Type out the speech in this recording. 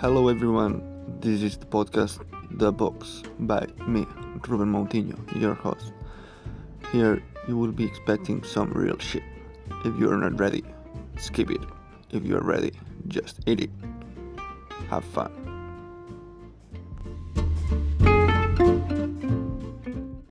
Hello everyone, this is the podcast The Box by me, Ruben Moutinho, your host. Here you will be expecting some real shit. If you are not ready, skip it. If you are ready, just eat it. Have fun.